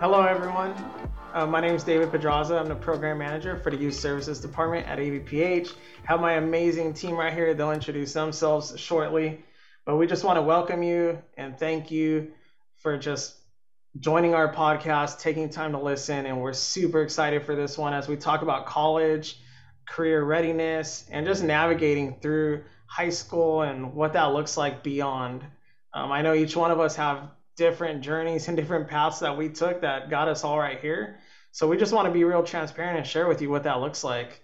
Hello, everyone. Uh, my name is David Pedraza. I'm the program manager for the Youth Services Department at AVPH. Have my amazing team right here. They'll introduce themselves shortly. But we just want to welcome you and thank you for just joining our podcast, taking time to listen. And we're super excited for this one as we talk about college, career readiness, and just navigating through high school and what that looks like beyond. Um, I know each one of us have different journeys and different paths that we took that got us all right here. So we just want to be real transparent and share with you what that looks like.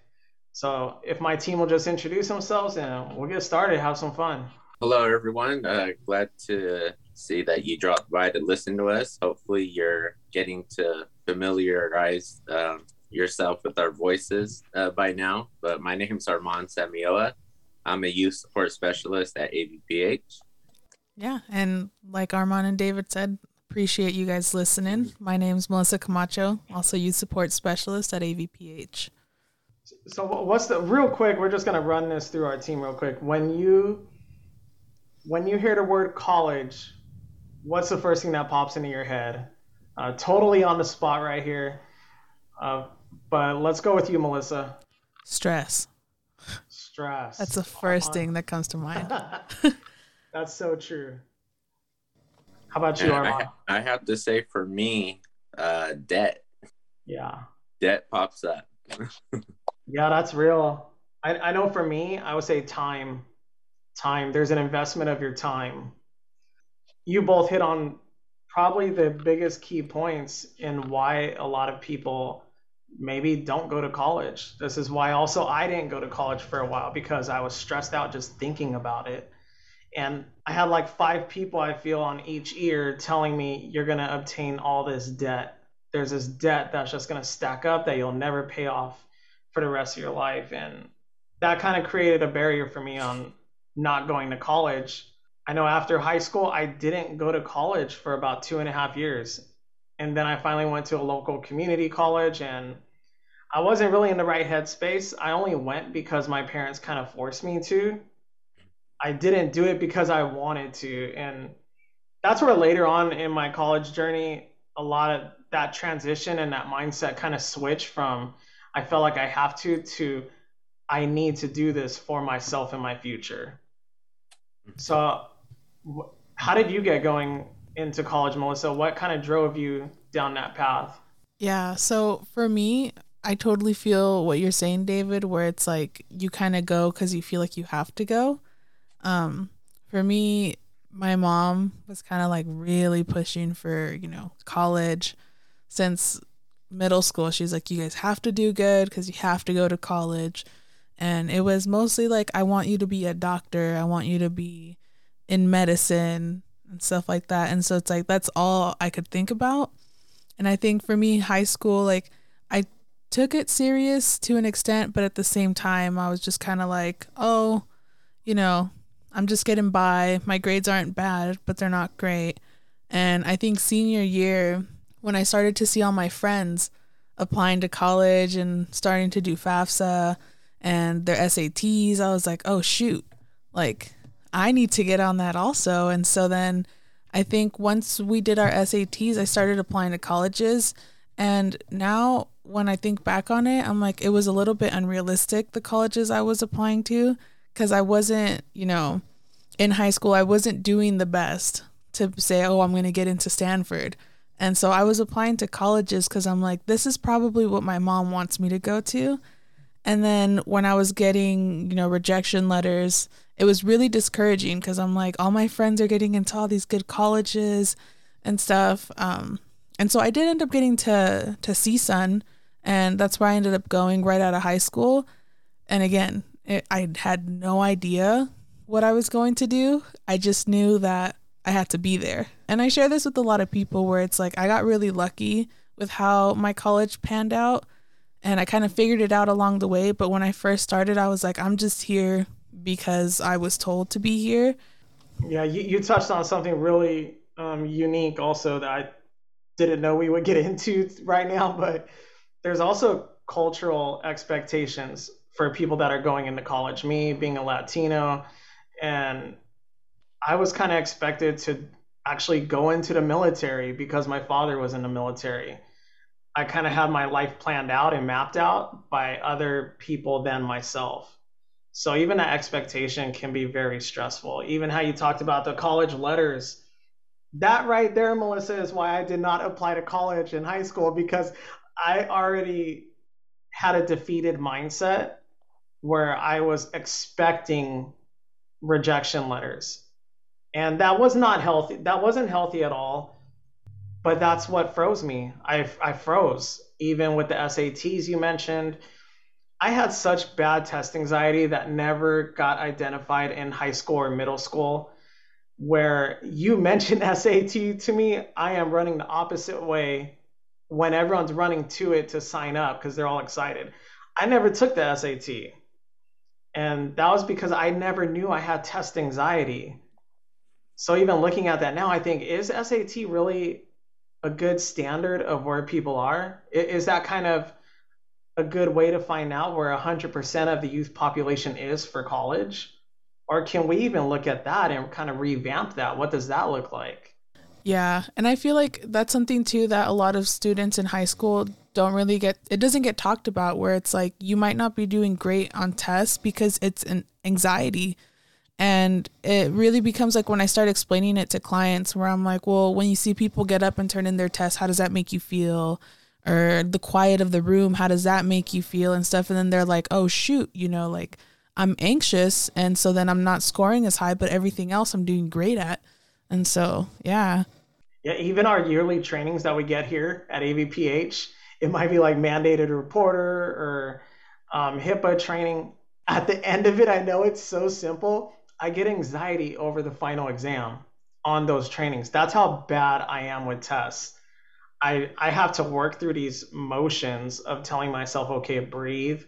So if my team will just introduce themselves and we'll get started, have some fun. Hello, everyone. Uh, glad to see that you dropped by to listen to us. Hopefully, you're getting to familiarize uh, yourself with our voices uh, by now. But my name is Armand Samioa. I'm a youth support specialist at AVPH. Yeah, and like Armand and David said, appreciate you guys listening. My name is Melissa Camacho, also youth support specialist at AVPH. So what's the real quick? We're just gonna run this through our team real quick. When you when you hear the word college, what's the first thing that pops into your head? Uh, totally on the spot right here. Uh, but let's go with you, Melissa. Stress. Stress. That's the first thing that comes to mind. That's so true. How about you, Armand? I, I, have to say, for me, uh, debt. Yeah. Debt pops up. yeah, that's real. I, I know for me, I would say time. Time. There's an investment of your time. You both hit on probably the biggest key points in why a lot of people maybe don't go to college. This is why also I didn't go to college for a while because I was stressed out just thinking about it and I had like five people I feel on each ear telling me you're going to obtain all this debt. There's this debt that's just going to stack up that you'll never pay off for the rest of your life. And that kind of created a barrier for me on not going to college. I know after high school, I didn't go to college for about two and a half years. And then I finally went to a local community college and I wasn't really in the right headspace. I only went because my parents kind of forced me to I didn't do it because I wanted to. And that's where later on in my college journey, a lot of that transition and that mindset kind of switched from I felt like I have to to I need to do this for myself and my future. Mm-hmm. So, how did you get going into college, Melissa? What kind of drove you down that path? Yeah. So, for me, I totally feel what you're saying, David, where it's like you kind of go because you feel like you have to go. Um, for me, my mom was kind of like really pushing for, you know, college since middle school. She's like, you guys have to do good because you have to go to college. And it was mostly like, I want you to be a doctor. I want you to be in medicine and stuff like that. And so it's like, that's all I could think about. And I think for me, high school, like, I took it serious to an extent, but at the same time, I was just kind of like, oh, you know, I'm just getting by. My grades aren't bad, but they're not great. And I think senior year, when I started to see all my friends applying to college and starting to do FAFSA and their SATs, I was like, oh, shoot, like I need to get on that also. And so then I think once we did our SATs, I started applying to colleges. And now when I think back on it, I'm like, it was a little bit unrealistic, the colleges I was applying to because I wasn't, you know, in high school, I wasn't doing the best to say, oh, I'm going to get into Stanford. And so I was applying to colleges because I'm like, this is probably what my mom wants me to go to. And then when I was getting, you know, rejection letters, it was really discouraging because I'm like, all my friends are getting into all these good colleges and stuff. Um, and so I did end up getting to to CSUN, and that's where I ended up going right out of high school. And again, I had no idea what I was going to do. I just knew that I had to be there. And I share this with a lot of people where it's like I got really lucky with how my college panned out and I kind of figured it out along the way. But when I first started, I was like, I'm just here because I was told to be here. Yeah, you, you touched on something really um, unique also that I didn't know we would get into right now, but there's also cultural expectations for people that are going into college. Me being a Latino, and I was kind of expected to actually go into the military because my father was in the military. I kind of had my life planned out and mapped out by other people than myself. So even that expectation can be very stressful. Even how you talked about the college letters. That right there, Melissa, is why I did not apply to college in high school because I already had a defeated mindset where I was expecting rejection letters. And that was not healthy. That wasn't healthy at all. But that's what froze me. I, I froze. Even with the SATs you mentioned, I had such bad test anxiety that never got identified in high school or middle school. Where you mentioned SAT to me, I am running the opposite way when everyone's running to it to sign up because they're all excited. I never took the SAT. And that was because I never knew I had test anxiety. So even looking at that now, I think is SAT really a good standard of where people are? Is that kind of a good way to find out where 100% of the youth population is for college? Or can we even look at that and kind of revamp that? What does that look like? Yeah, and I feel like that's something too that a lot of students in high school don't really get it doesn't get talked about where it's like you might not be doing great on tests because it's an anxiety. And it really becomes like when I start explaining it to clients where I'm like, "Well, when you see people get up and turn in their tests, how does that make you feel?" or the quiet of the room how does that make you feel and stuff and then they're like oh shoot you know like i'm anxious and so then i'm not scoring as high but everything else i'm doing great at and so yeah yeah even our yearly trainings that we get here at avph it might be like mandated reporter or um, hipaa training at the end of it i know it's so simple i get anxiety over the final exam on those trainings that's how bad i am with tests I I have to work through these motions of telling myself, okay, breathe,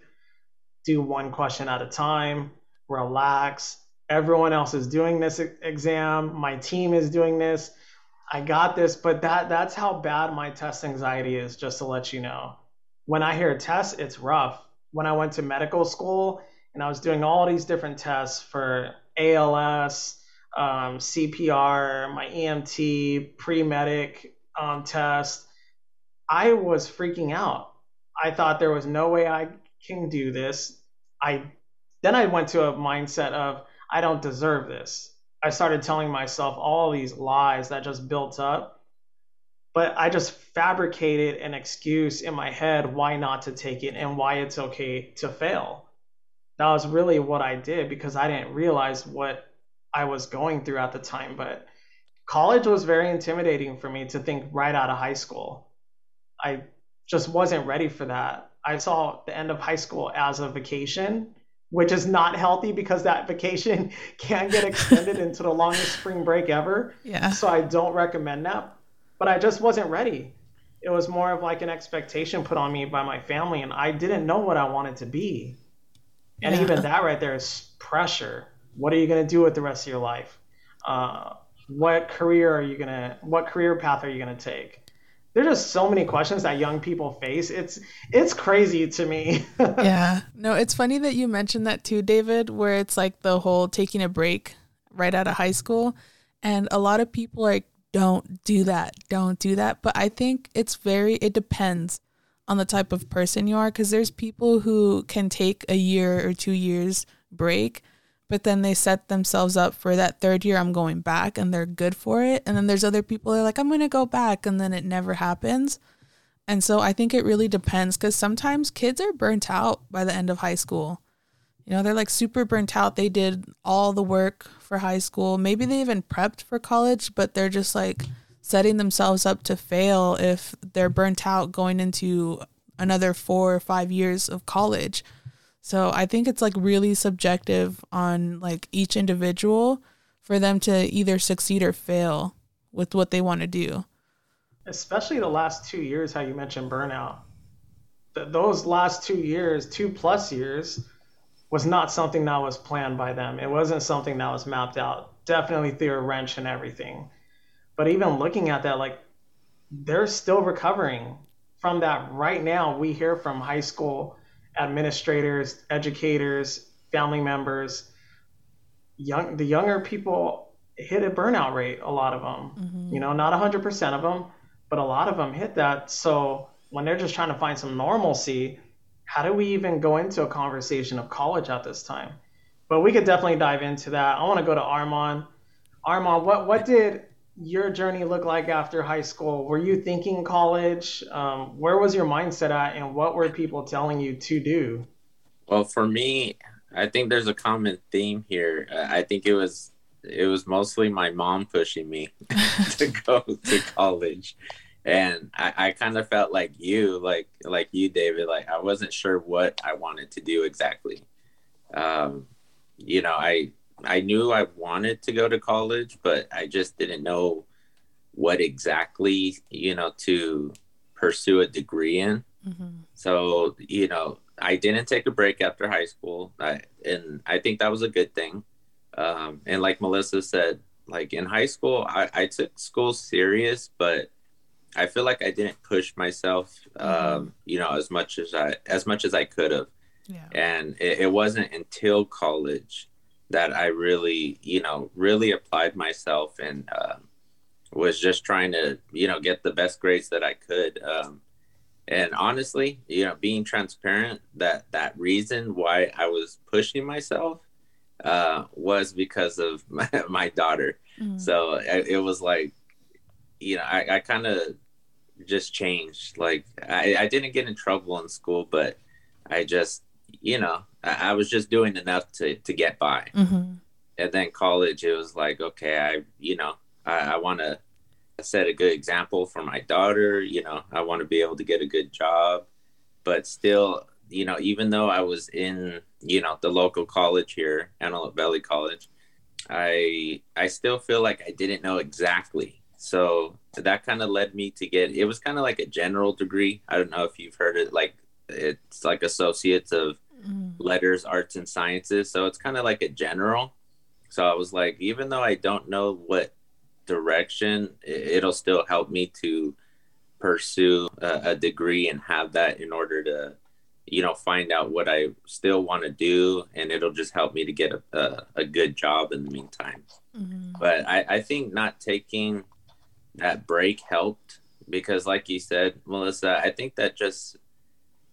do one question at a time, relax. Everyone else is doing this exam. My team is doing this. I got this, but that that's how bad my test anxiety is. Just to let you know, when I hear tests, it's rough. When I went to medical school and I was doing all these different tests for ALS, um, CPR, my EMT, pre medic, um, test, I was freaking out. I thought there was no way I can do this. I then I went to a mindset of I don't deserve this. I started telling myself all these lies that just built up. But I just fabricated an excuse in my head why not to take it and why it's okay to fail. That was really what I did because I didn't realize what I was going through at the time. But college was very intimidating for me to think right out of high school. I just wasn't ready for that. I saw the end of high school as a vacation, which is not healthy because that vacation can get extended into the longest spring break ever. Yeah. So I don't recommend that. But I just wasn't ready. It was more of like an expectation put on me by my family, and I didn't know what I wanted to be. And yeah. even that right there is pressure. What are you going to do with the rest of your life? Uh, what career are you gonna what career path are you gonna take there's just so many questions that young people face. It's it's crazy to me. Yeah. No it's funny that you mentioned that too david where it's like the whole taking a break right out of high school. And a lot of people like don't do that. Don't do that. But i think it's very it depends on the type of person you are because there's people who can take a year or two years break but then they set themselves up for that third year I'm going back and they're good for it. And then there's other people that are like, I'm going to go back and then it never happens. And so I think it really depends because sometimes kids are burnt out by the end of high school. You know, they're like super burnt out. They did all the work for high school. Maybe they even prepped for college, but they're just like setting themselves up to fail if they're burnt out going into another four or five years of college. So I think it's like really subjective on like each individual for them to either succeed or fail with what they want to do. Especially the last two years, how you mentioned burnout. Th- those last two years, two plus years, was not something that was planned by them. It wasn't something that was mapped out. Definitely threw a wrench and everything. But even looking at that, like they're still recovering from that right now. We hear from high school administrators, educators, family members, young the younger people hit a burnout rate. A lot of them, mm-hmm. you know, not 100% of them, but a lot of them hit that. So when they're just trying to find some normalcy, how do we even go into a conversation of college at this time? But we could definitely dive into that. I want to go to Armand. Armand, what what did your journey look like after high school? Were you thinking college? Um, where was your mindset at, and what were people telling you to do? Well, for me, I think there's a common theme here. Uh, I think it was it was mostly my mom pushing me to go to college, and I, I kind of felt like you, like like you, David. Like I wasn't sure what I wanted to do exactly. Um, you know, I I knew I wanted to go to college, but I just didn't know what exactly, you know, to pursue a degree in. Mm-hmm. So, you know, I didn't take a break after high school. I, and I think that was a good thing. Um, and like Melissa said, like in high school, I, I took school serious, but I feel like I didn't push myself, mm-hmm. um, you know, as much as I, as much as I could have. Yeah. And it, it wasn't until college that I really, you know, really applied myself and uh, was just trying to, you know, get the best grades that I could. Um, and honestly, you know, being transparent, that that reason why I was pushing myself uh, was because of my, my daughter. Mm. So it, it was like, you know, I, I kind of just changed. Like I, I didn't get in trouble in school, but I just, you know, I, I was just doing enough to to get by. Mm-hmm. And then college, it was like, okay, I you know, I, I want to set a good example for my daughter. You know, I want to be able to get a good job, but still, you know, even though I was in you know the local college here, Antelope Valley College, I I still feel like I didn't know exactly. So that kind of led me to get it was kind of like a general degree. I don't know if you've heard it like it's like associates of mm. letters, arts, and sciences. So it's kind of like a general. So I was like, even though I don't know what direction, it'll still help me to pursue a, a degree and have that in order to, you know, find out what I still want to do. And it'll just help me to get a, a, a good job in the meantime. Mm-hmm. But I, I think not taking that break helped because, like you said, Melissa, I think that just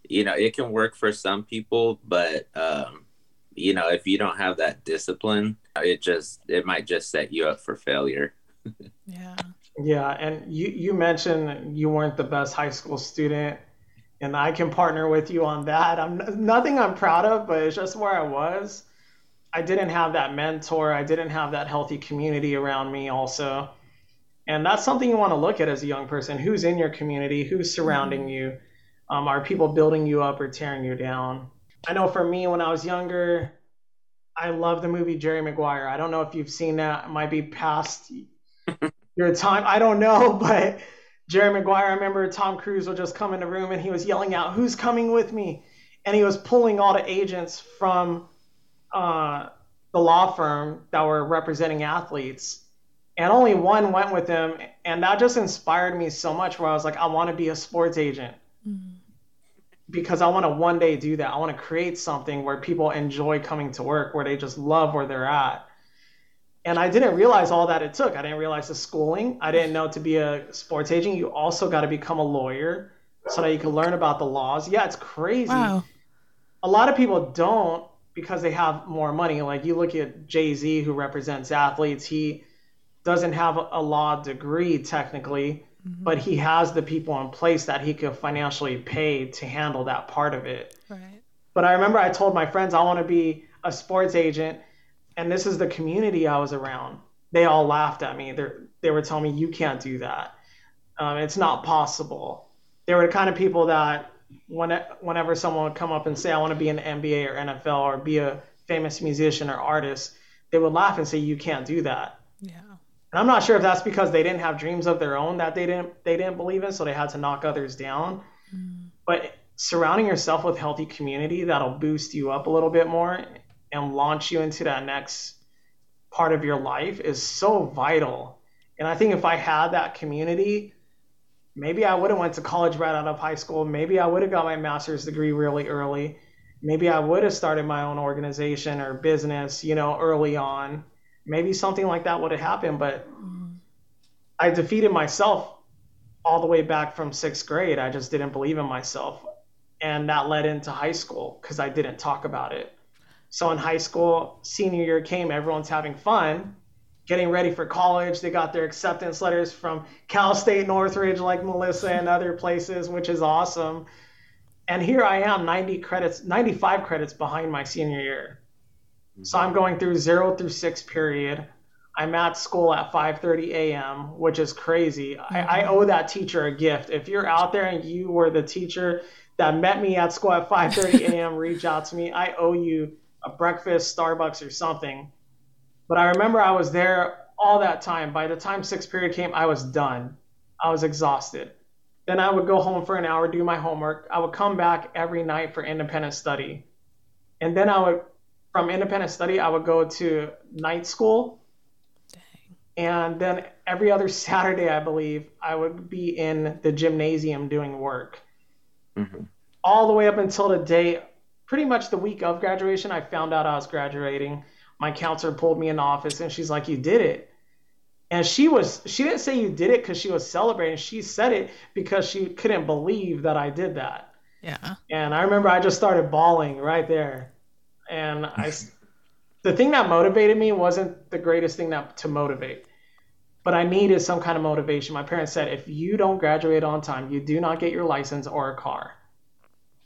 you know it can work for some people but um you know if you don't have that discipline it just it might just set you up for failure. Yeah. Yeah and you you mentioned you weren't the best high school student and i can partner with you on that. I'm nothing i'm proud of but it's just where i was. I didn't have that mentor. I didn't have that healthy community around me also. And that's something you want to look at as a young person. Who's in your community? Who's surrounding mm-hmm. you um, are people building you up or tearing you down? I know for me, when I was younger, I love the movie Jerry Maguire. I don't know if you've seen that. It might be past your time. I don't know, but Jerry Maguire, I remember Tom Cruise would just come in the room and he was yelling out, Who's coming with me? And he was pulling all the agents from uh, the law firm that were representing athletes. And only one went with him. And that just inspired me so much where I was like, I want to be a sports agent. Mm-hmm because I want to one day do that. I want to create something where people enjoy coming to work, where they just love where they're at. And I didn't realize all that it took. I didn't realize the schooling. I didn't know to be a sports agent, you also got to become a lawyer so that you can learn about the laws. Yeah, it's crazy. Wow. A lot of people don't because they have more money. Like you look at Jay Z, who represents athletes, he doesn't have a law degree technically, mm-hmm. but he has the people in place that he could financially pay to handle that part of it. Right. But I remember I told my friends I want to be a sports agent, and this is the community I was around. They all laughed at me. They they were telling me you can't do that. Um, it's not possible. They were the kind of people that when, whenever someone would come up and say I want to be an NBA or NFL or be a famous musician or artist, they would laugh and say you can't do that. Yeah. And I'm not sure if that's because they didn't have dreams of their own that they didn't they didn't believe in, so they had to knock others down. Mm. But surrounding yourself with healthy community that'll boost you up a little bit more and launch you into that next part of your life is so vital. And I think if I had that community, maybe I would have went to college right out of high school. Maybe I would have got my master's degree really early. Maybe I would have started my own organization or business, you know, early on maybe something like that would have happened. But mm-hmm. I defeated myself all the way back from sixth grade. I just didn't believe in myself. And that led into high school because I didn't talk about it. So in high school, senior year came, everyone's having fun, getting ready for college. They got their acceptance letters from Cal State Northridge, like Melissa and other places, which is awesome. And here I am, 90 credits, 95 credits behind my senior year. So I'm going through zero through six period. I'm at school at 5:30 a.m., which is crazy. Mm-hmm. I, I, mm-hmm. owe that teacher a gift. If you're out there and you were the teacher that met me at school at 5:30 a.m., reach out to me. I owe you a breakfast, Starbucks, or something. But I remember I was there all that time. By the time sixth period came, I was done. I was exhausted. Then I would go home for an hour, do my homework. I would come back every night for independent study. And then I would, from independent study, I would go to night school and then every other Saturday, I believe, I would be in the gymnasium doing work. Mm-hmm. All the way up until the day, pretty much the week of graduation, I found out I was graduating. My counselor pulled me in the office and she's like, You did it. And she was, she didn't say you did it because she was celebrating. She said it because she couldn't believe that I did that. Yeah. And I remember I just started bawling right there. And I, the thing that motivated me wasn't the greatest thing that to motivate. But i needed some kind of motivation. My parents said if you don't graduate on time you do not get your license or a car.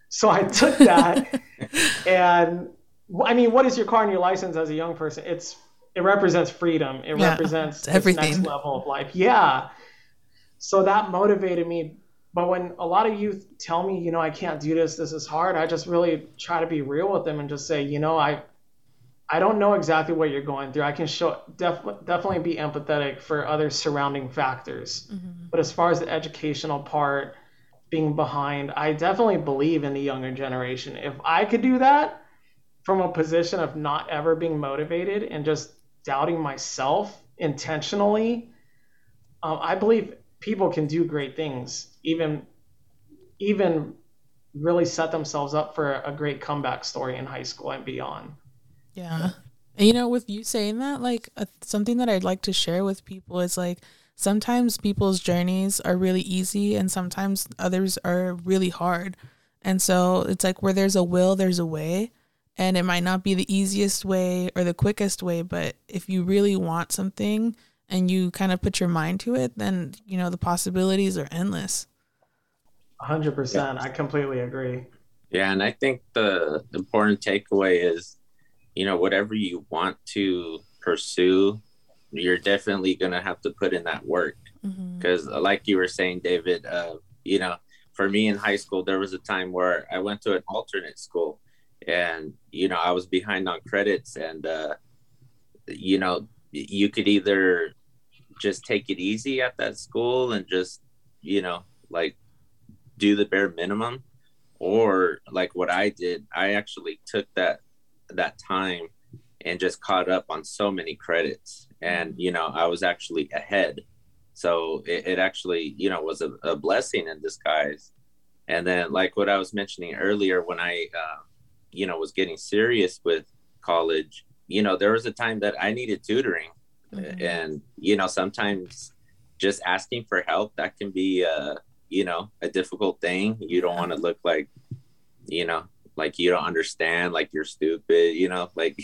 So i took that. And i mean what is your car and your license as a young person? It's it represents freedom. It yeah, represents everything next level of life. Yeah. So that motivated me but when a lot of youth tell me you know i can't do this this is hard i just really try to be real with them and just say you know i I don't know exactly what you're going through. I can show def, definitely be empathetic for other surrounding factors. Mm-hmm. But as far as the educational part, being behind, I definitely believe in the younger generation. If I could do that from a position of not ever being motivated and just doubting myself intentionally, um, I believe people can do great things, even even really set themselves up for a great comeback story in high school and beyond. Yeah. And you know, with you saying that, like uh, something that I'd like to share with people is like sometimes people's journeys are really easy and sometimes others are really hard. And so it's like where there's a will, there's a way. And it might not be the easiest way or the quickest way, but if you really want something and you kind of put your mind to it, then, you know, the possibilities are endless. 100%. Yeah. I completely agree. Yeah. And I think the important takeaway is you know whatever you want to pursue you're definitely going to have to put in that work because mm-hmm. like you were saying david uh, you know for me in high school there was a time where i went to an alternate school and you know i was behind on credits and uh, you know you could either just take it easy at that school and just you know like do the bare minimum. Or like what i did i actually took that that time and just caught up on so many credits. And you know i was actually ahead. So it, it actually you know was a, a, blessing in disguise. And then like what i was mentioning earlier when i uh, you know was getting serious with college you know there was a time that i needed tutoring mm-hmm. and you know sometimes just asking for help that can be uh you know a difficult thing. You don't want to look like you know like you don't understand like you're stupid you know like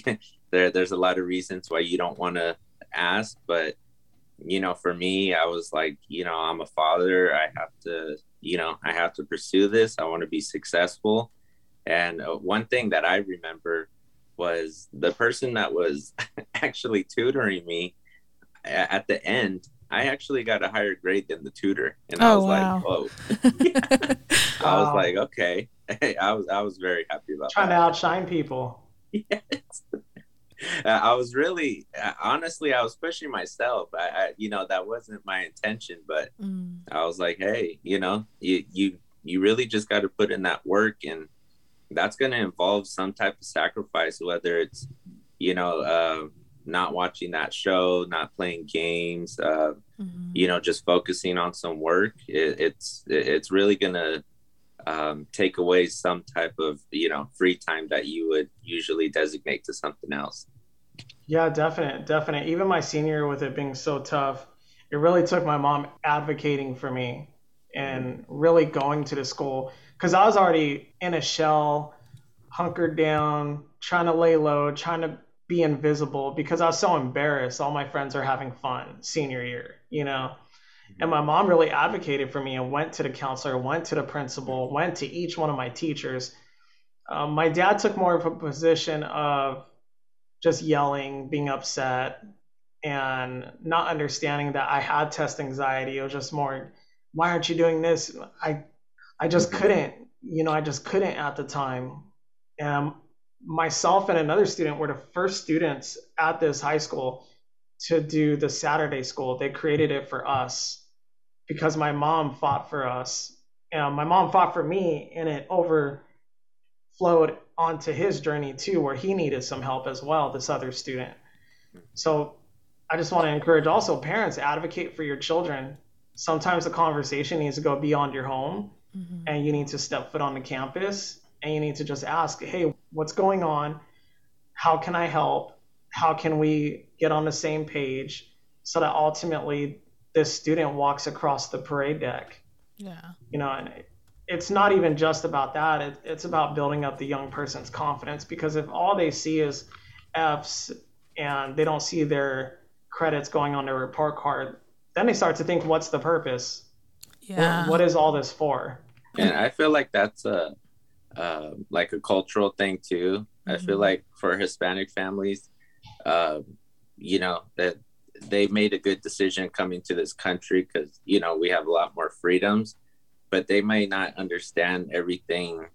there there's a lot of reasons why you don't want to ask. But you know for me i was like you know i'm a father. I have to you know i have to pursue this. I want to be successful. And uh, one thing that i remember was the person that was actually tutoring me at the end I actually got a higher grade than the tutor, and I oh, was wow. like, "Whoa!" I was like, "Okay." I was I was very happy about trying that. to outshine people. Yes. I was really, honestly, I was pushing myself. I, I, you know, that wasn't my intention, but mm. I was like, hey, you know, you you you really just got to put in that work, and that's going to involve some type of sacrifice, whether it's, you know, uh, not watching that show, not playing games, uh, mm-hmm. you know, just focusing on some work. It, it's it's really gonna um, take away some type of you know free time that you would usually designate to something else. Yeah, definite, definite. Even my senior with it being so tough, it really took my mom advocating for me and really going to the school because I was already in a shell, hunkered down, trying to lay low, trying to be invisible because I was so embarrassed. All my friends are having fun senior year, you know. And my mom really advocated for me and went to the counselor, went to the principal, went to each one of my teachers. Um, my dad took more of a position of just yelling, being upset, and not understanding that I had test anxiety. It was just more, why aren't you doing this? I, I just mm-hmm. couldn't, you know, I just couldn't at the time. And myself and another student were the first students at this high school to do the Saturday school. They created it for us because my mom fought for us. And my mom fought for me, and it overflowed onto his journey too, where he needed some help as well, this other student. So I just want to encourage also parents advocate for your children. Sometimes the conversation needs to go beyond your home mm-hmm. and you need to step foot on the campus and you need to just ask, hey, what's going on? How can I help? How can we get on the same page so that ultimately this student walks across the parade deck? Yeah. You know, and it's not even just about that. It, it's about building up the young person's confidence because if all they see is F's and they don't see their credits going on their report card, then they start to think, what's the purpose? Yeah. what, what is all this for? And I feel like that's a uh, like a cultural thing too. Mm-hmm. I feel mm-hmm. like for Hispanic families, uh, you know that they made a good decision coming to this country because you know we have a lot more freedoms but they may not understand everything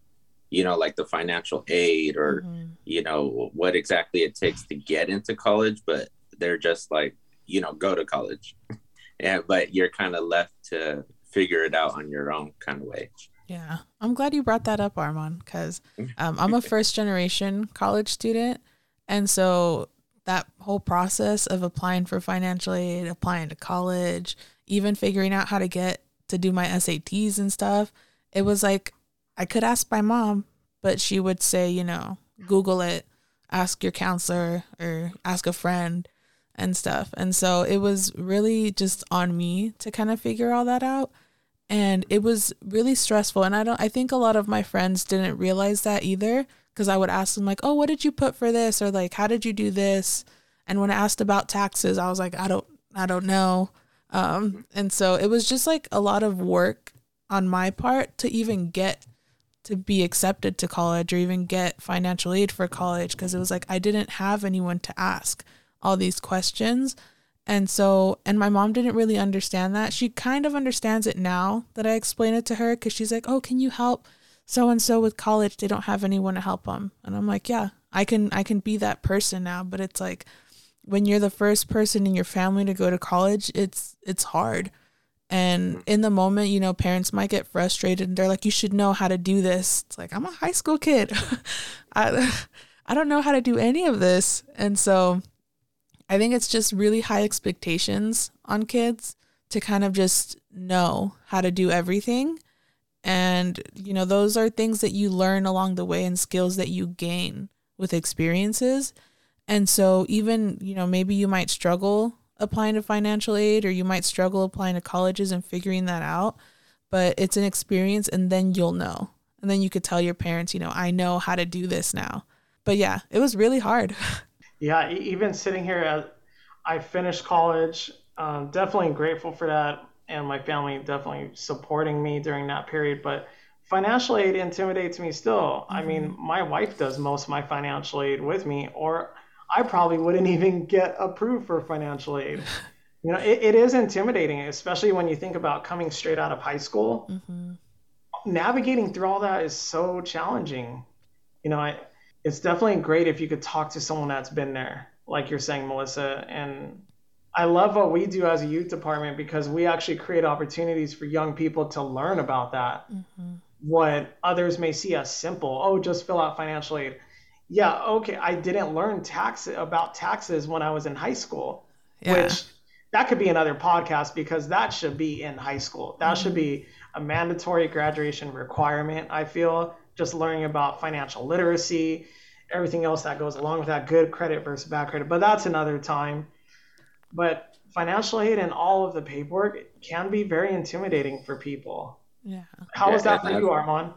you know like the financial aid or mm-hmm. you know what exactly it takes to get into college but they're just like you know go to college and but you're kind of left to figure it out on your own kind of way. Yeah. I'm glad you brought that up armand because um, i'm a first generation college student and so that whole process of applying for financial aid applying to college even figuring out how to get to do my SATs and stuff, it was like I could ask my mom, but she would say, you know, Google it, ask your counselor or ask a friend and stuff. And so it was really just on me to kind of figure all that out. And it was really stressful. And I don't, I think a lot of my friends didn't realize that either because I would ask them, like, oh, what did you put for this? Or like, how did you do this? And when I asked about taxes, I was like, I don't, I don't know. Um, and so it was just like a lot of work on my part to even get to be accepted to college or even get financial aid for college because it was like I didn't have anyone to ask all these questions. And so, and my mom didn't really understand that. She kind of understands it now that I explain it to her because she's like, "Oh, can you help so and so with college? They don't have anyone to help them." And I'm like, "Yeah, I can. I can be that person now." But it's like when you're the first person in your family to go to college, it's it's hard. And mm-hmm. in the moment, you know, parents might get frustrated and they're like, "You should know how to do this." It's like, "I'm a high school kid. I I don't know how to do any of this." And so I think it's just really high expectations on kids to kind of just know how to do everything. And, you know, those are things that you learn along the way and skills that you gain with experiences. And so even, you know, maybe you might struggle applying to financial aid or you might struggle applying to colleges and figuring that out, but it's an experience and then you'll know. And then you could tell your parents, you know, I know how to do this now. But yeah, it was really hard. yeah, even sitting here I finished college, um, definitely grateful for that and my family definitely supporting me during that period, but financial aid intimidates me still. Mm-hmm. I mean, my wife does most of my financial aid with me or I probably wouldn't even get approved for financial aid. You know, it, it is intimidating, especially when you think about coming straight out of high school. Mm-hmm. Navigating through all that is so challenging. You know, I, it's definitely great if you could talk to someone that's been there, like you're saying, Melissa. And I love what we do as a youth department because we actually create opportunities for young people to learn about that. Mm-hmm. What others may see as simple, oh, just fill out financial aid yeah, okay, I didn't learn tax about taxes when I was in high school, yeah. which that could be another podcast because that should be in high school. That mm-hmm. should be a mandatory graduation requirement. I feel just learning about financial literacy everything else that goes along with that good credit versus bad credit. But that's another time. But financial aid and all of the paperwork can be very intimidating for people. Yeah. How Yeah, was that for you, Armand?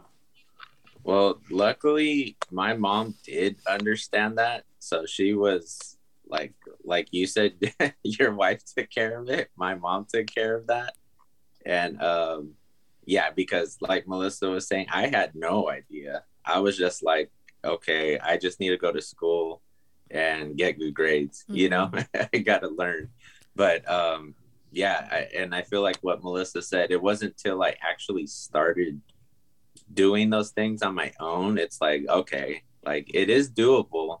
Well, luckily, my mom did understand that, so she was like, like you said, your wife took care of it. My mom took care of that, and um, yeah, because like Melissa was saying, I had no idea. I was just like, okay, I just need to go to school and get good grades. You know, I got to learn. But um, yeah, I, and I feel like what Melissa said, it wasn't till I actually started doing those things on my own. It's like, okay, like it is doable,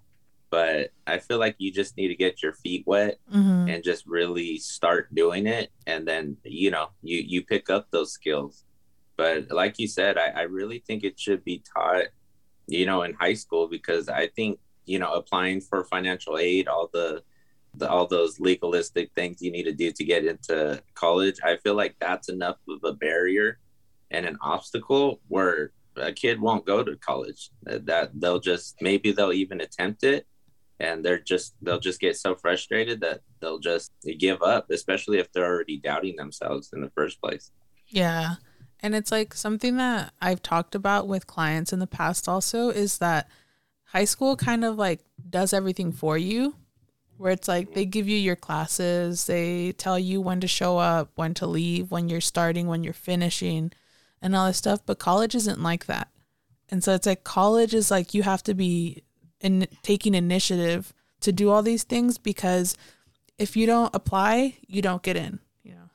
but I feel like you just need to get your feet wet hmm and just really start doing it and then you know you you pick up those skills but like you said I, I really think it should be taught you know in high school because i think you know applying for financial aid all the, the all those legalistic things you need to do to get into college i feel like that's enough of a barrier and an obstacle where a kid won't go to college that, they'll just maybe they'll even attempt it and they're just they'll just get so frustrated that they'll just give up especially if they're already doubting themselves in the first place Yeah. And it's like something that I've talked about with clients in the past also is that high school kind of like does everything for you, where it's like they give you your classes, they tell you when to show up, when to leave, when you're starting, when you're finishing, and all this stuff. But college isn't like that. And so it's like college is like you have to be in taking initiative to do all these things because if you don't apply, you don't get in.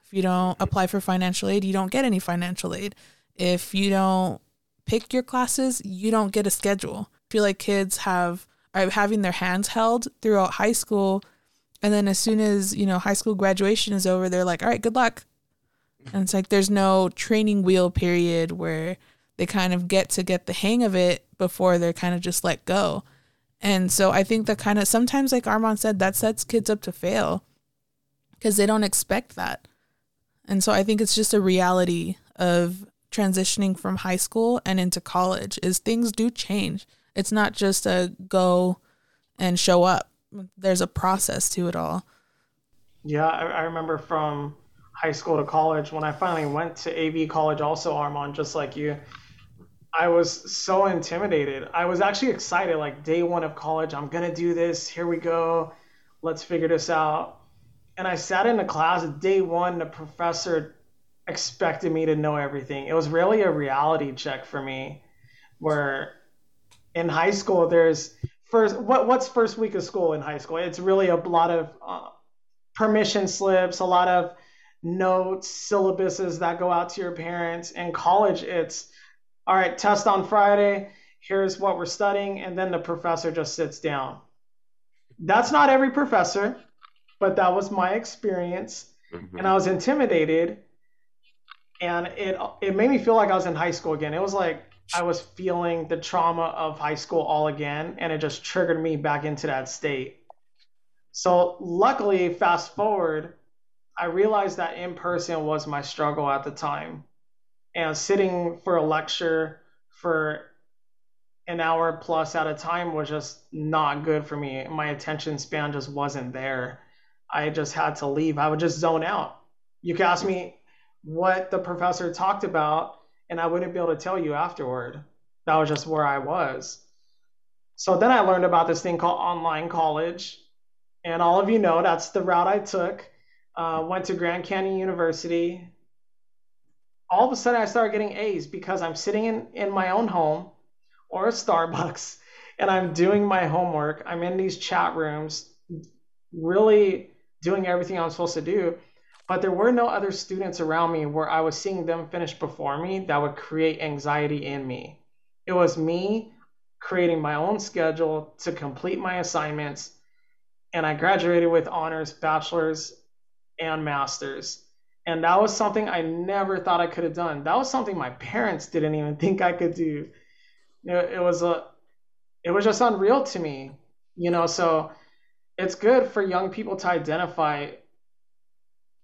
If you don't apply for financial aid, you don't get any financial aid. If you don't pick your classes, you don't get a schedule. I feel like kids have are having their hands held throughout high school, and then as soon as you know high school graduation is over, they're like, "All right, good luck." And it's like there's no training wheel period where they kind of get to get the hang of it before they're kind of just let go. And so I think that kind of sometimes, like Armand said, that sets kids up to fail because they don't expect that. And so I think it's just a reality of transitioning from high school and into college is things do change. It's not just a go and show up. There's a process to it all. Yeah, I, I remember from high school to college when I finally went to AV college, also Armand, just like you. I was so intimidated. I was actually excited, like day one of college, I'm gonna do this. Here we go. Let's figure this out. And I sat in the class day one. The professor expected me to know everything. It was really a reality check for me, where in high school there's first what what's first week of school in high school? It's really a lot of uh, permission slips, a lot of notes, syllabuses that go out to your parents. In college, it's all right, test on Friday. Here's what we're studying, and then the professor just sits down. That's not every professor, but that was my experience, and I mm-hmm. was intimidated, and it it made me feel like I was in high school again. It was like I was feeling the trauma of high school all again, and it just triggered me back into that state. So luckily, fast forward, I realized that in person was my struggle at the time. And sitting for a lecture for an hour plus at a time was just not good for me. My attention span just wasn't there. I just had to leave. I would just zone out. You could ask me what the professor talked about, and I wouldn't be able to tell you afterward. That was just where I was. So then I learned about this thing called online college. And all of you know that's the route I took. Uh, went to Grand Canyon University. All of a sudden, I started getting A's because I'm sitting in, in my own home or a Starbucks and I'm doing my homework. I'm in these chat rooms, really doing everything I'm supposed to do. But there were no other students around me where I was seeing them finish before me that would create anxiety in me. It was me creating my own schedule to complete my assignments. And I graduated with honors, bachelor's, and master's. And that was something I never thought I could have done. That was something my parents didn't even think I could do. You know, it was a it was just unreal to me. You know, so it's good for young people to identify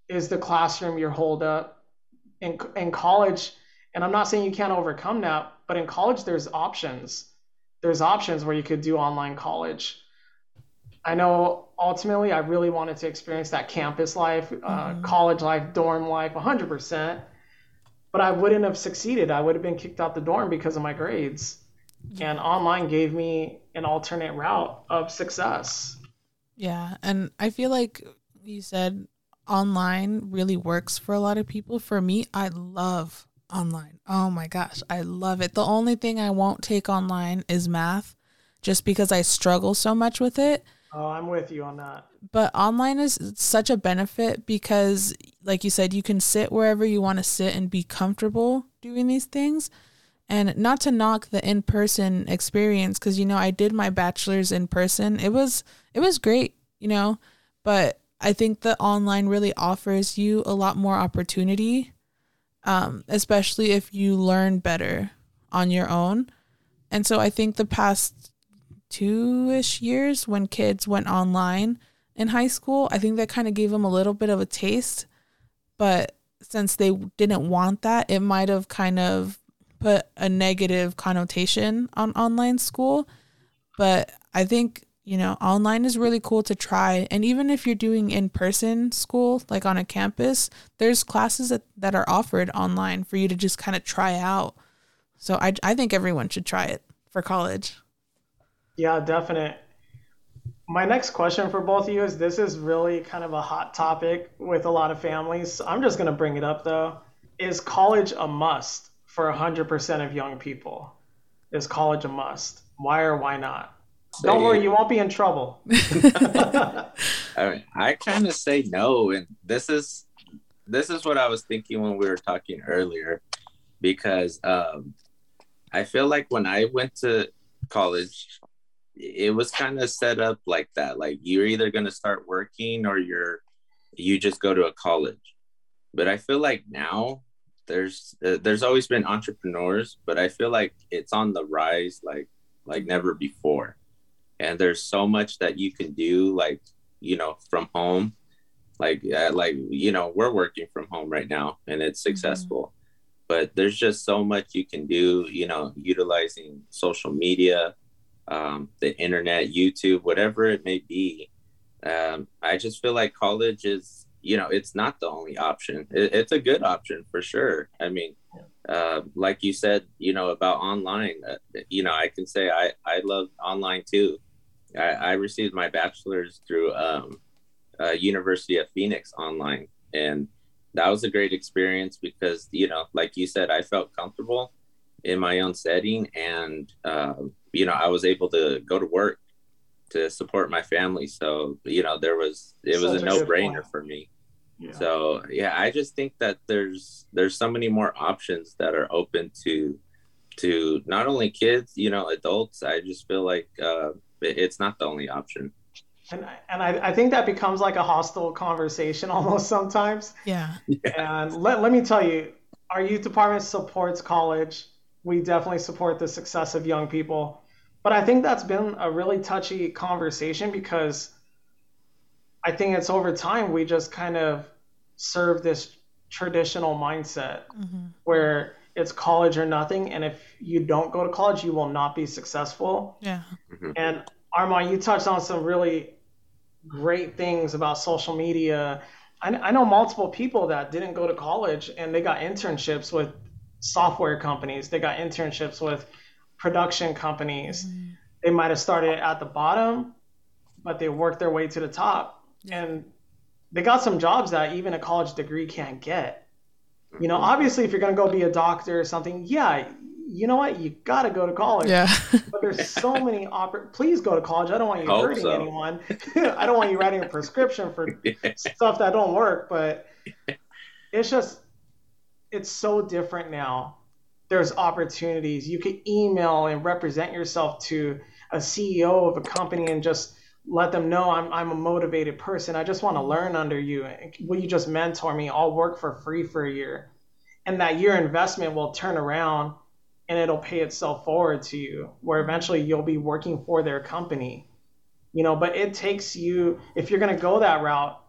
is the classroom your holdup in in college and i'm not saying you can't overcome that but in college there's options there's options where you could do online college. I know ultimately I really wanted to experience that campus life, uh, mm-hmm. college life, dorm life, 100%. But I wouldn't have succeeded. I would have been kicked out the dorm because of my grades. And online gave me an alternate route of success. Yeah. And I feel like you said online really works for a lot of people. For me, I love online. Oh my gosh, I love it. The only thing I won't take online is math just because I struggle so much with it. Oh, I'm with you on that. But online is such a benefit because, like you said, you can sit wherever you want to sit and be comfortable doing these things. And not to knock the in-person experience cuz you know I did my bachelor's in person. It was it was great, you know, but I think the online really offers you a lot more opportunity um, especially if you learn better on your own. And so I think the past two ish years when kids went online in high school, I think that kind of gave them a little bit of a taste. But since they didn't want that, it might have kind of put a negative connotation on online school. But I think you know, online is really cool to try. And even if you're doing in person school, like on a campus, there's classes that, that are offered online for you to just kind of try out. So I, I think everyone should try it for college. Yeah, definite. My next question for both of you is this is really kind of a hot topic with a lot of families. I'm just going to bring it up though. Is college a must for 100% of young people? Is college a must? Why or why not? Don't worry, you won't be in trouble. I, mean, I kind of say no, and this is this is what I was thinking when we were talking earlier, because um, I feel like when I went to college, it was kind of set up like that. Like you're either going to start working or you're you just go to a college. But I feel like now there's uh, there's always been entrepreneurs, but I feel like it's on the rise like like never before and there's so much that you can do like you know from home like uh, like you know we're working from home right now and it's mm-hmm. successful mm-hmm. but there's just so much you can do you know utilizing social media um, the internet youtube whatever it may be um, i just feel like college is you know it's not the only option it, it's a good option for sure i mean uh, like you said, you know, about online, uh, you know, I can say I, I love online too. I, I received my bachelor's through um, uh, University of Phoenix online, and that was a great experience because you know, like you said, I felt comfortable in my own setting, and uh, you know, I was able to go to work to support my family. So you know, there was it was a no brainer for me. Yeah. So yeah, I just think that there's there's so many more options that are open to to not only kids, you know, adults. I just feel like uh, it's not the only option. And, and I, I think that becomes like a hostile conversation almost sometimes. Yeah. yeah. And let, let me tell you, our youth department supports college. We definitely support the success of young people. But I think that's been a really touchy conversation because I think it's over time we just kind of serve this traditional mindset mm-hmm. where it's college or nothing. And if you don't go to college, you will not be successful. Yeah. Mm-hmm. And Armand, you touched on some really great things about social media. I, I know multiple people that didn't go to college and they got internships with software companies. They got internships with production companies. Mm-hmm. They might have started at the bottom, but they worked their way to the top. Yeah. And they got some jobs that even a college degree can't get. You know, obviously, if you're going to go be a doctor or something, yeah, you know what? You got to go to college. Yeah. but there's so many oppor- Please go to college. I don't want you hurting so. anyone. I don't want you writing a prescription for stuff that don't work. But it's just, it's so different now. There's opportunities. You can email and represent yourself to a CEO of a company and just let them know I'm, I'm a motivated person. I just want to learn under you. Will you just mentor me? I'll work for free for a year. And that year investment will turn around and it'll pay itself forward to you, where eventually you'll be working for their company. You know, but it takes you, if you're going to go that route,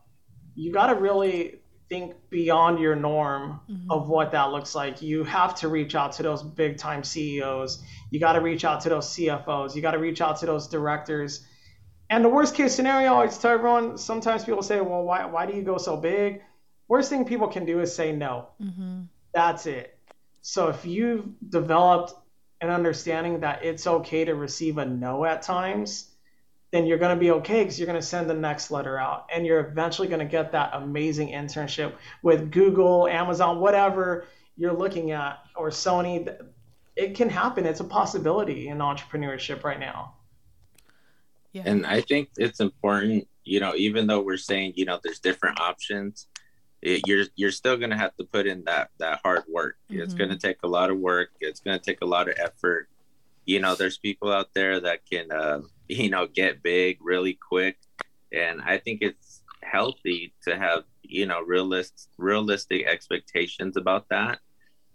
you got to really think beyond your norm mm-hmm. of what that looks like. You have to reach out to those big time CEOs. You got to reach out to those CFOs. You got to reach out to those directors. And the worst case scenario, I always tell everyone, sometimes people say, well, why, why do you go so big? Worst thing people can do is say no. Mm-hmm. That's it. So if you've developed an understanding that it's okay to receive a no at times, then you're going to be okay because you're going to send the next letter out and you're eventually going to get that amazing internship with Google, Amazon, whatever you're looking at, or Sony. It can happen. It's a possibility in entrepreneurship right now. Yeah. And I think it's important, you know, even though we're saying, you know, there's different options, it, you're you're still going to have to put in that that hard work. Mm-hmm. It's going to take a lot of work. It's going to take a lot of effort. You know, there's people out there that can uh, you know get big really quick and i think it's healthy to have you know realist realistic expectations about that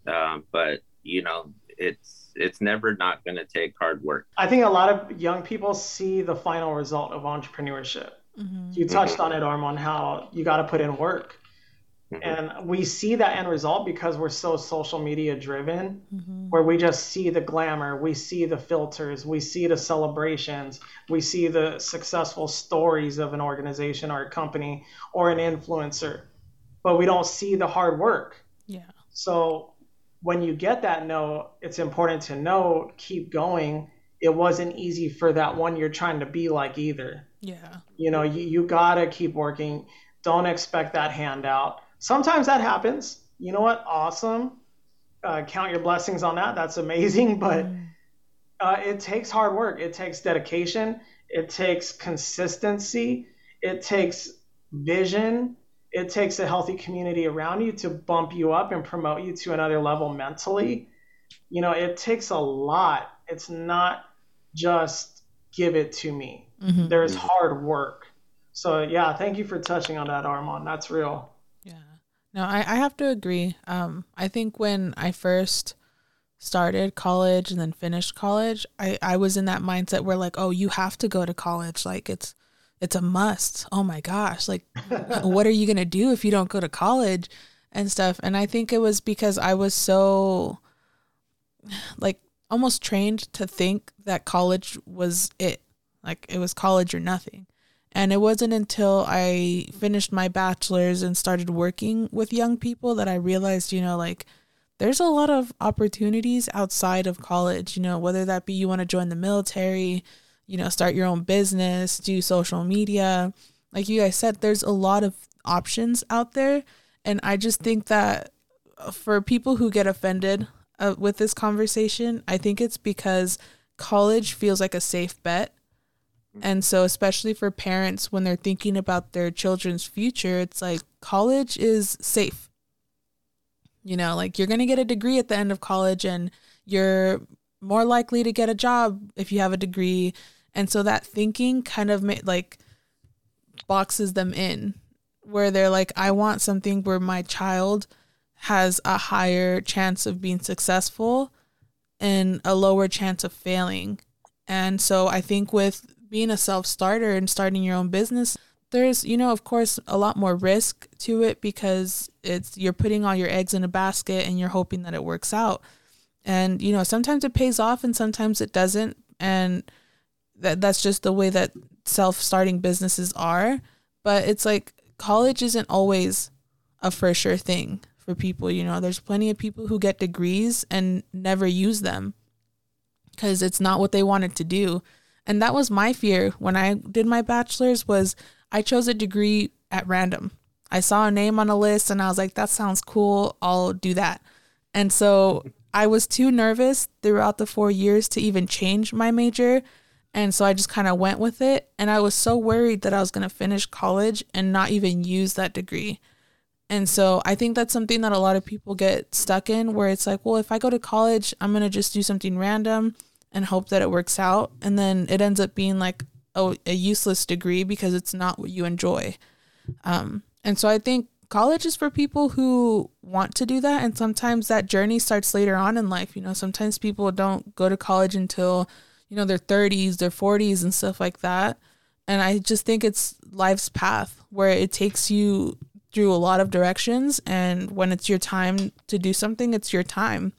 um, but you know it's it's never not going to take hard work i think a lot of young people see the final result of entrepreneurship mm-hmm. you touched mm-hmm. on it armand how you got to put in work Mm-hmm. And we see that end result because we're so social media driven, mm-hmm. where we just see the glamour, we see the filters, we see the celebrations, we see the successful stories of an organization or a company or an influencer, but we don't see the hard work. Yeah. So when you get that note, it's important to know, keep going. It wasn't easy for that one you're trying to be like either. Yeah. You know, you, you gotta keep working. Don't expect that handout Sometimes that happens. You know what? Awesome. Uh, count your blessings on that. That's amazing. But mm. uh, it takes hard work. It takes dedication. It takes consistency. It takes vision. It takes a healthy community around you to bump you up and promote you to another level mentally. You know, it takes a lot. It's not just give it to me. Mm-hmm. There's hard work. So yeah, thank you for touching on that, Armand. That's real. Yeah. No, I, I have to agree. Um, I think when I first started college and then finished college, I, I was in that mindset where like, oh, you have to go to college. Like it's it's a must. Oh my gosh. Like what are you gonna do if you don't go to college and stuff? And I think it was because I was so like almost trained to think that college was it. Like it was college or nothing. And it wasn't until I finished my bachelor's and started working with young people that I realized, you know, like there's a lot of opportunities outside of college, you know, whether that be you want to join the military, you know, start your own business, do social media. Like you guys said, there's a lot of options out there. And I just think that for people who get offended uh, with this conversation, I think it's because college feels like a safe bet and so, especially for parents when they're thinking about their children's future, it's like college is safe. You know, like you're going to get a degree at the end of college and you're more likely to get a job if you have a degree. And so that thinking kind of like boxes them in where they're like, I want something where my child has a higher chance of being successful and a lower chance of failing. And so I think with being a self starter and starting your own business, there's, you know, of course, a lot more risk to it because it's you're putting all your eggs in a basket and you're hoping that it works out. And, you know, sometimes it pays off and sometimes it doesn't. And that that's just the way that self starting businesses are. But it's like college isn't always a for sure thing for people. You know, there's plenty of people who get degrees and never use them because it's not what they wanted to do. And that was my fear when I did my bachelor's was I chose a degree at random. I saw a name on a list and I was like, that sounds cool. I'll do that. And so I was too nervous throughout the four years to even change my major. And so I just kind of went with it. And I was so worried that I was going to finish college and not even use that degree. And so I think that's something that a lot of people get stuck in where it's like, well, if I go to college, I'm going to just do something random and hope that it works out. And then it ends up being like a, a useless degree because it's not what you enjoy. Um, and so I think college is for people who want to do that. And sometimes that journey starts later on in life. You know, sometimes people don't go to college until, you know, their 30s, their 40s, and stuff like that. And I just think it's life's path where it takes you through a lot of directions. And when it's your time to do something it's your time.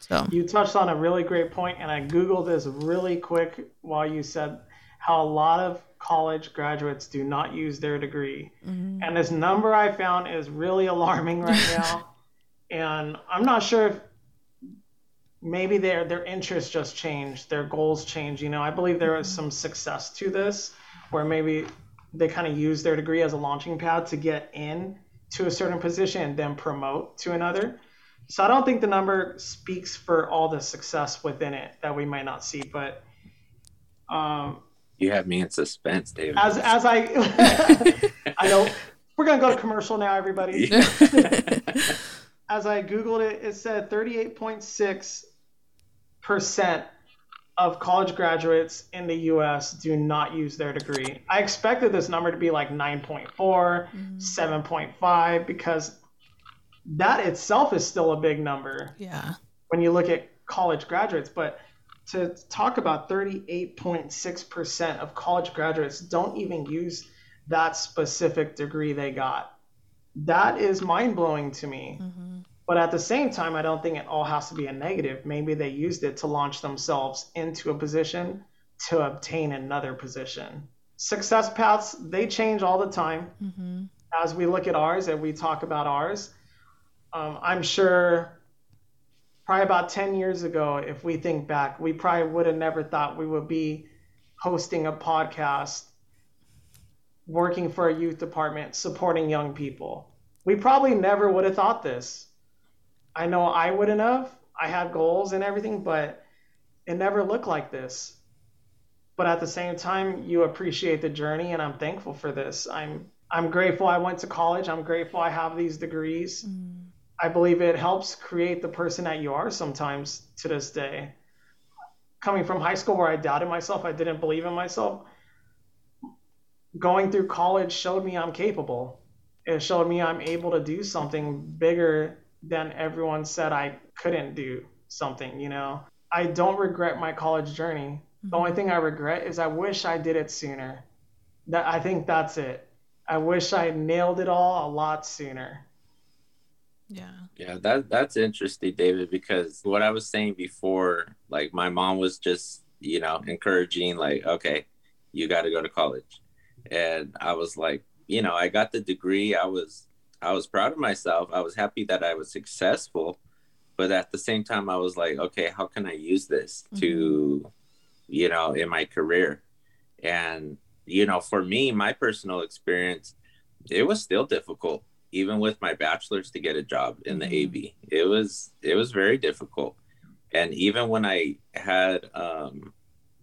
So. You touched on a really great point and i googled this really quick while you said how a lot of college graduates do not use their degree. Mm-hmm. and this number i found is really alarming right now. And i'm not sure if maybe their their interests just changed their goals change. you know i believe there is some success to this where maybe they kind of use their degree as a launching pad to get in to a certain position and then promote to another. So I don't think the number speaks for all the success within it that we might not see, but um, you have me in suspense, David. As as I I know we're gonna go to commercial now, everybody. as I googled it, it said 38.6 percent of college graduates in the US do not use their degree. I expected this number to be like 9.4, mm-hmm. 7.5 because that itself is still a big number. Yeah. When you look at college graduates, but to talk about 38.6% of college graduates don't even use that specific degree they got. That is mind blowing to me. Mm-hmm. But at the same time, I don't think it all has to be a negative. Maybe they used it to launch themselves into a position to obtain another position. Success paths, they change all the time. Mm-hmm. As we look at ours and we talk about ours, um, I'm sure probably about 10 years ago, if we think back, we probably would have never thought we would be hosting a podcast, working for a youth department, supporting young people. We probably never would have thought this. I know I wouldn't have. I had goals and everything, but it never looked like this. But at the same time, you appreciate the journey, and I'm thankful for this. I'm I'm grateful I went to college. I'm grateful I have these degrees. Mm. I believe it helps create the person that you are sometimes to this day. Coming from high school where I doubted myself, I didn't believe in myself. Going through college showed me I'm capable. It showed me I'm able to do something bigger then everyone said I couldn't do something, you know. I don't regret my college journey. Mm-hmm. The only thing I regret is I wish I did it sooner. That I think that's it. I wish I nailed it all a lot sooner. Yeah. Yeah, that that's interesting, David, because what I was saying before, like my mom was just, you know, encouraging like, okay, you got to go to college. And I was like, you know, I got the degree. I was I was proud of myself. I was happy that I was successful, but at the same time, I was like, okay, how can I use this mm-hmm. to, you know, in my career? And, you know, for me, my personal experience, it was still difficult, even with my bachelor's to get a job in the mm-hmm. AV. It was, it was very difficult. And even when I had, um,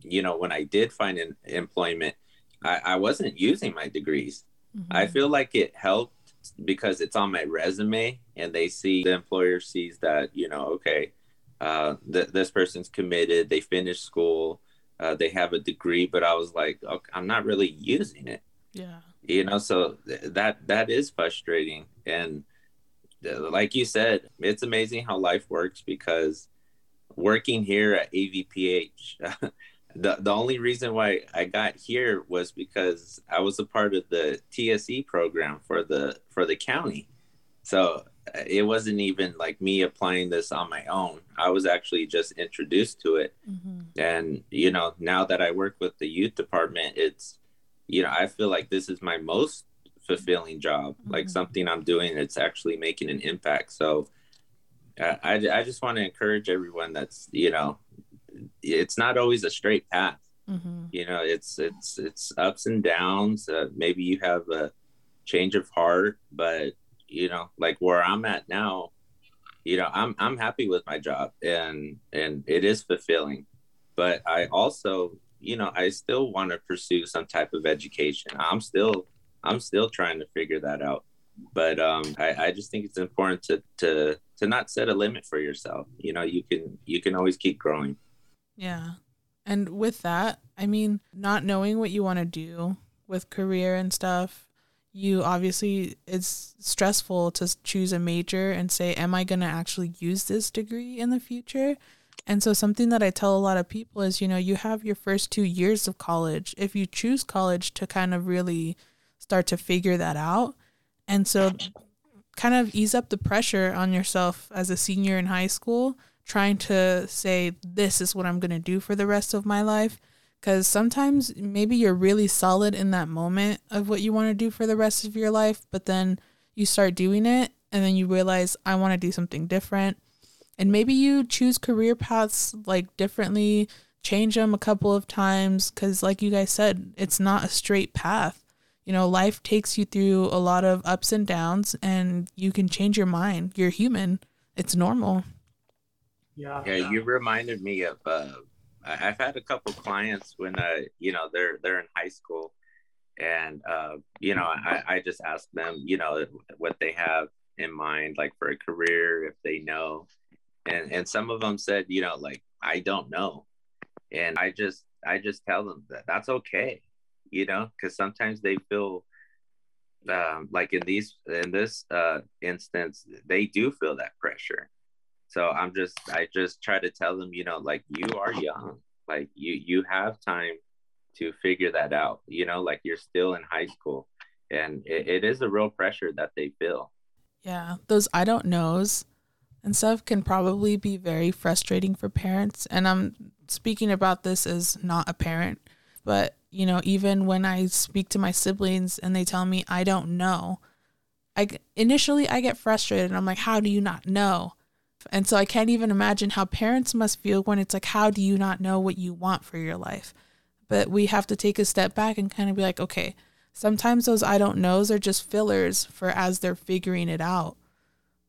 you know, when I did find an employment, I, I wasn't using my degrees. Mm-hmm. I feel like it helped because it's on my resume and they see the employer sees that you know okay uh, th- this person's committed they finished school uh, they have a degree but i was like okay, i'm not really using it. Yeah. You know so th- that that is frustrating. And uh, like you said it's amazing how life works because working here at avph the the only reason why I got here was because I was a part of the TSE program for the for the county. So uh, it wasn't even like me applying this on my own. I was actually just introduced to it. Mm-hmm. And you know, now that I work with the youth department, it's you know, I feel like this is my most fulfilling job, mm-hmm. like something I'm doing that's actually making an impact. So uh, I I just want to encourage everyone that's, you know, it's not always a straight path. Mm-hmm. You know, it's it's it's ups and downs. Uh, maybe you have a change of heart, but you know, like where I'm at now, you know, I'm I'm happy with my job and and it is fulfilling. But I also, you know, I still want to pursue some type of education. I'm still I'm still trying to figure that out. But um, I, I just think it's important to to to not set a limit for yourself. You know, you can you can always keep growing. Yeah. And with that, I mean, not knowing what you want to do with career and stuff, you obviously, it's stressful to choose a major and say, am I going to actually use this degree in the future? And so, something that I tell a lot of people is, you know, you have your first two years of college. If you choose college to kind of really start to figure that out, And so kind of ease up the pressure on yourself as a senior in high school trying to say this is what I'm going to do for the rest of my life. Because sometimes maybe you're really solid in that moment of what you want to do for the rest of your life but then you start doing it and then you realize I want to do something different. And maybe you choose career paths like differently change them a couple of times cuz like you guys said it's not a straight path. You know life takes you through a lot of ups and downs and you can change your mind. You're human. It's normal Yeah. Yeah, you reminded me of. Uh, I've had a couple clients when uh, you know they're they're in high school, and uh, you know I, I just ask them you know what they have in mind like for a career if they know, and and some of them said you know like I don't know, and I just I just tell them that that's okay, you know, because sometimes they feel um, like in these in this uh, instance they do feel that pressure so i'm just i just try to tell them you know like you are young like you you have time to figure that out you know like you're still in high school and it, it is a real pressure that they feel Yeah, those I don't knows and stuff can probably be very frustrating for parents. And I'm speaking about this as not a parent, but you know, even when I speak to my siblings and they tell me I don't know, I initially I get frustrated. I'm like, how do you not know? And so I can't even imagine how parents must feel when it's like, how do you not know what you want for your life? But we have to take a step back and kind of be like, okay, sometimes those I don't knows are just fillers for as they're figuring it out.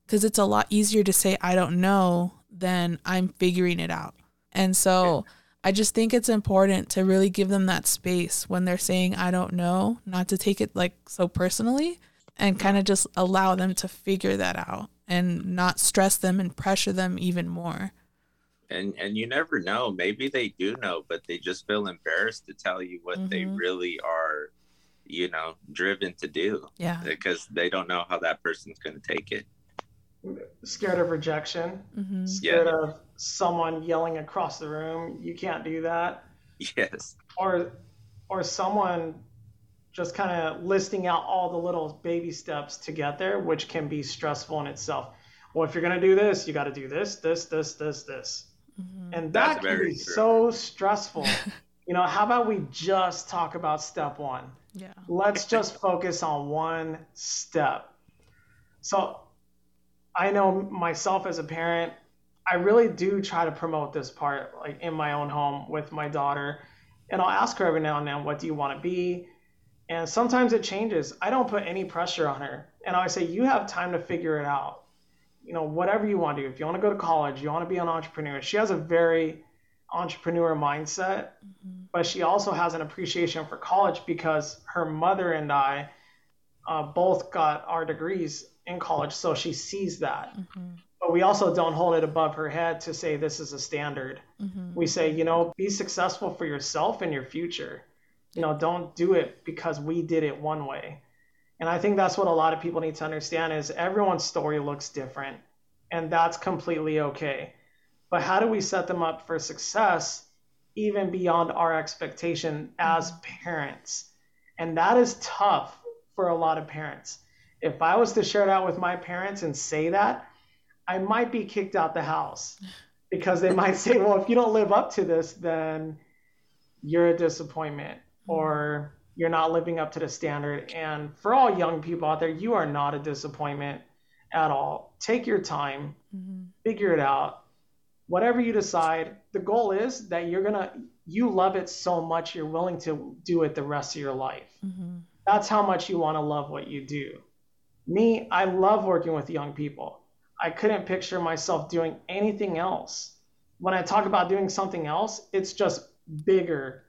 Because it's a lot easier to say I don't know than I'm figuring it out. And so I just think it's important to really give them that space when they're saying I don't know, not to take it like so personally and kind of just allow them to figure that out and not stress them and pressure them even more. and and you never know maybe they do know but they just feel embarrassed to tell you what they Mhm. really are you know driven to do Yeah. because they don't know how that person's going to take it Scared of rejection, hmm scared of someone yelling across the room, you can't do that. yes Or or someone just kind of listing out all the little baby steps to get there, which can be stressful in itself. Well, if you're gonna do this, you got to do this, this, this, this, this, hmm and That's that can very be true. so stressful. you know, how about we just talk about step one? Yeah. let's just focus on one step. So I know myself as a parent, I really do try to promote this part like in my own home with my daughter. And I'll ask her every now and then, what do you want to be? And sometimes it changes. I don't put any pressure on her. And I always say, you have time to figure it out. You know, whatever you want to do. If you want to go to college, you want to be an entrepreneur. She has a very entrepreneur mindset hmm but she also has an appreciation for college because her mother and I uh, both got our degrees in college, so she sees that. hmm But we also don't hold it above her head to say this is a standard. hmm We say, you know, be successful for yourself and your future. You know, don't do it because we did it one way. And I think that's what a lot of people need to understand is everyone's story looks different, and that's completely okay. But how do we set them up for success even beyond our expectation as mm-hmm. parents? And that is tough for a lot of parents. If I was to share that with my parents and say that, I might be kicked out the house because they might say, well, if you don't live up to this, then you're a disappointment or you're not living up to the standard. And for all young people out there, you are not a disappointment at all. Take your time, hmm figure it out. Whatever you decide, the goal is that you're going to, you love it so much, you're willing to do it the rest of your life. hmm That's how much you want to love what you do. Me, I love working with young people. I couldn't picture myself doing anything else. When I talk about doing something else, it's just bigger.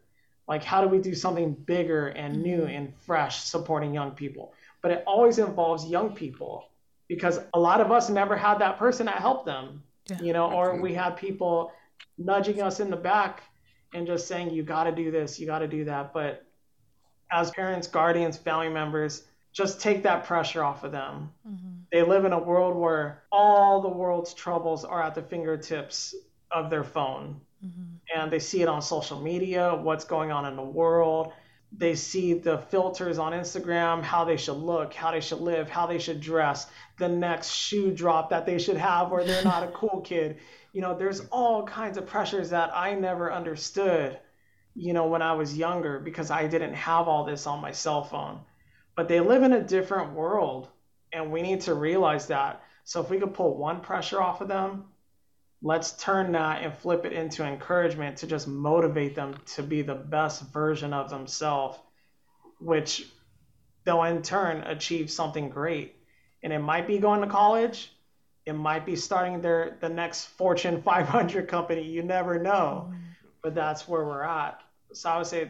Like, how do we do something bigger and new Mhm. and fresh supporting young people? But it always involves young people because a lot of us never had that person that helped them, Yeah. you know, or we had people nudging us in the back and just saying, you got to do this, you got to do that. But as parents, guardians, family members, just take that pressure off of them. hmm They live in a world where all the world's troubles are at the fingertips of their phone hmm and they see it on social media, what's going on in the world. they see the filters on Instagram, how they should look, how they should live, how they should dress, the next shoe drop that they should have, or they're not a cool kid. You know, there's all kinds of pressures that I never understood, you know, when I was younger because I didn't have all this on my cell phone. But they live in a different world, and we need to realize that. So if we could pull one pressure off of them, let's turn that and flip it into encouragement to just motivate them to be the best version of themselves, which they'll in turn achieve something great. And it might be going to college, it might be starting their the next Fortune 500 company. You never know, mm-hmm. but that's where we're at. So I would say,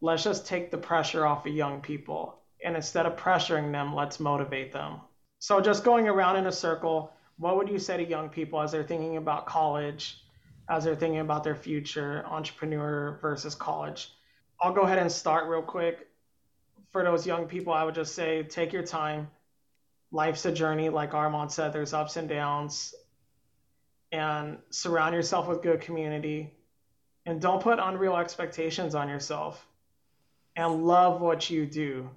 let's just take the pressure off of young people, and instead of pressuring them, let's motivate them. So just going around in a circle what would you say to young people as they're thinking about college, as they're thinking about their future, entrepreneur versus college? I'll go ahead and start real quick. For those young people, I would just say take your time. Life's a journey, like Armand said, there's ups and downs. And surround yourself with good community. And don't put unreal expectations on yourself. And love what you do.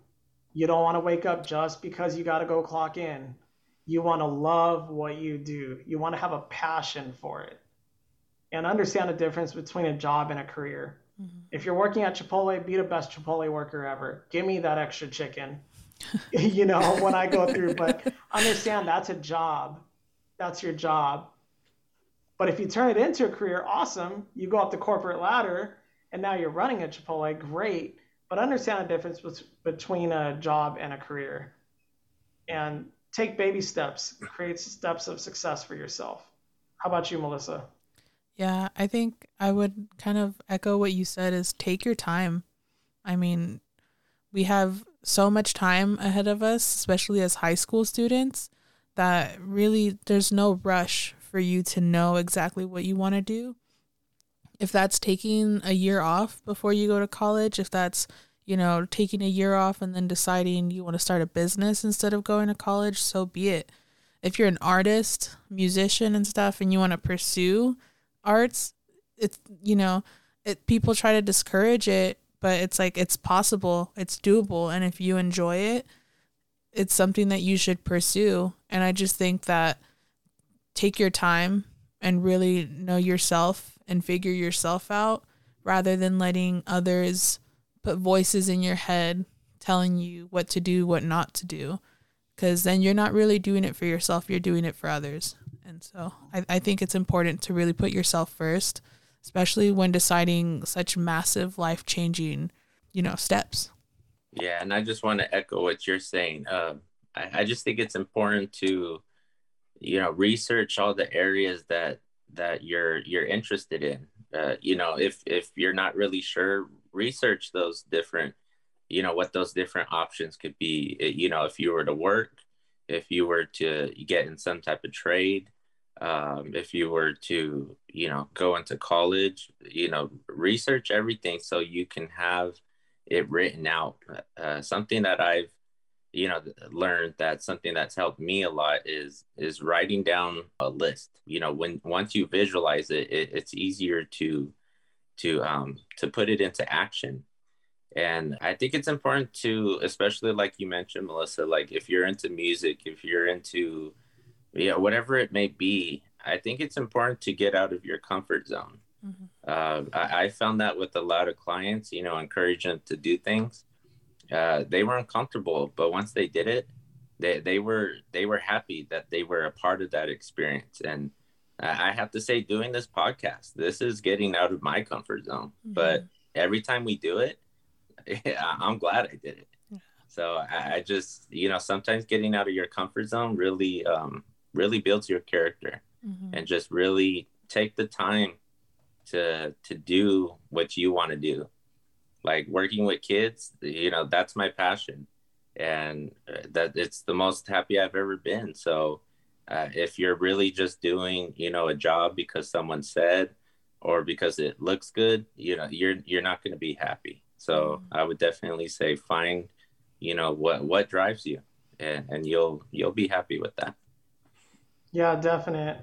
You don't want to wake up just because you got to go clock in you want to love what you do. You want to have a passion for it and understand the difference between a job and a career. Mm-hmm. If you're working at Chipotle, be the best Chipotle worker ever. Give me that extra chicken, you know, when I go through. But understand that's a job. That's your job. But if you turn it into a career, awesome. You go up the corporate ladder and now you're running a Chipotle, great. But understand the difference between a job and a career. And take baby steps, create steps of success for yourself. How about you, Melissa? Yeah, I think I would kind of echo what you said is take your time. I mean, we have so much time ahead of us, especially as high school students, that really there's no rush for you to know exactly what you want to do. If that's taking a year off before you go to college, if that's you know, taking a year off and then deciding you want to start a business instead of going to college, so be it. If you're an artist, musician and stuff and you want to pursue arts, it's you know, it people try to discourage it, but it's like it's possible, it's doable and if you enjoy it, it's something that you should pursue. And I just think that take your time and really know yourself and figure yourself out rather than letting others put voices in your head telling you what to do, what not to do. Because then you're not really doing it for yourself, you're doing it for others. And so I, I think it's important to really put yourself first, especially when deciding such massive life changing, you know, steps. Yeah, and I just want to echo what you're saying. Uh, I, I just think it's important to, you know, research all the areas that that you're you're interested in. Uh, you know, if if you're not really sure, research those different you know what those different options could be. You know if you were to work if you were to get in some type of trade um, if you were to you know go into college you know research everything so you can have it written out. Uh, something that i've you know learned that something that's helped me a lot is is writing down a list. You know when once you visualize it, it it's easier to to um, to put it into action. And I think it's important to, especially like you mentioned, Melissa, like if you're into music, if you're into, you know, whatever it may be, I think it's important to get out of your comfort zone. Mm-hmm. Uh, I, I, found that with a lot of clients, you know, encourage them to do things. Uh, they were uncomfortable, but once they did it, they, they were they were happy that they were a part of that experience. And I have to say, doing this podcast, this is getting out of my comfort zone. Mm-hmm. But every time we do it, I'm glad I did it. Yeah. So I, I, just, you know, sometimes getting out of your comfort zone really, um, really builds your character, mm-hmm. and just really take the time to to do what you want to do. Like working with kids, you know, that's my passion, and uh, that it's the most happy I've ever been. So uh, if you're really just doing, you know, a job because someone said or because it looks good, you know, you're you're not going to be happy. So mm-hmm. I would definitely say find, you know, what what drives you, and, and you'll you'll be happy with that. Yeah, definite.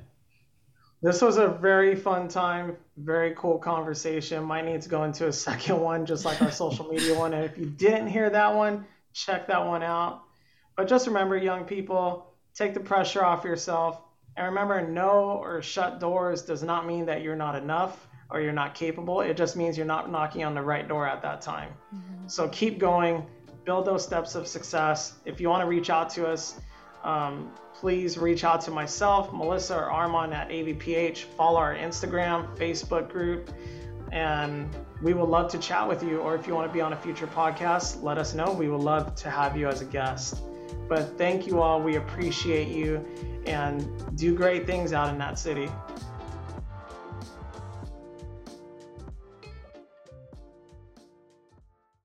This was a very fun time, very cool conversation. Might need to go into a second one, just like our social media one. And if you didn't hear that one, check that one out. But just remember, young people, take the pressure off yourself. And remember, no or shut doors does not mean that you're not enough or you're not capable. It just means you're not knocking on the right door at that time. Mm-hmm. So keep going, build those steps of success. If you want to reach out to us, um, please reach out to myself, Melissa, or Armand at AVPH. Follow our Instagram, Facebook group, and we would love to chat with you. Or if you want to be on a future podcast, let us know. We would love to have you as a guest. But thank you all. We appreciate you and do great things out in that city.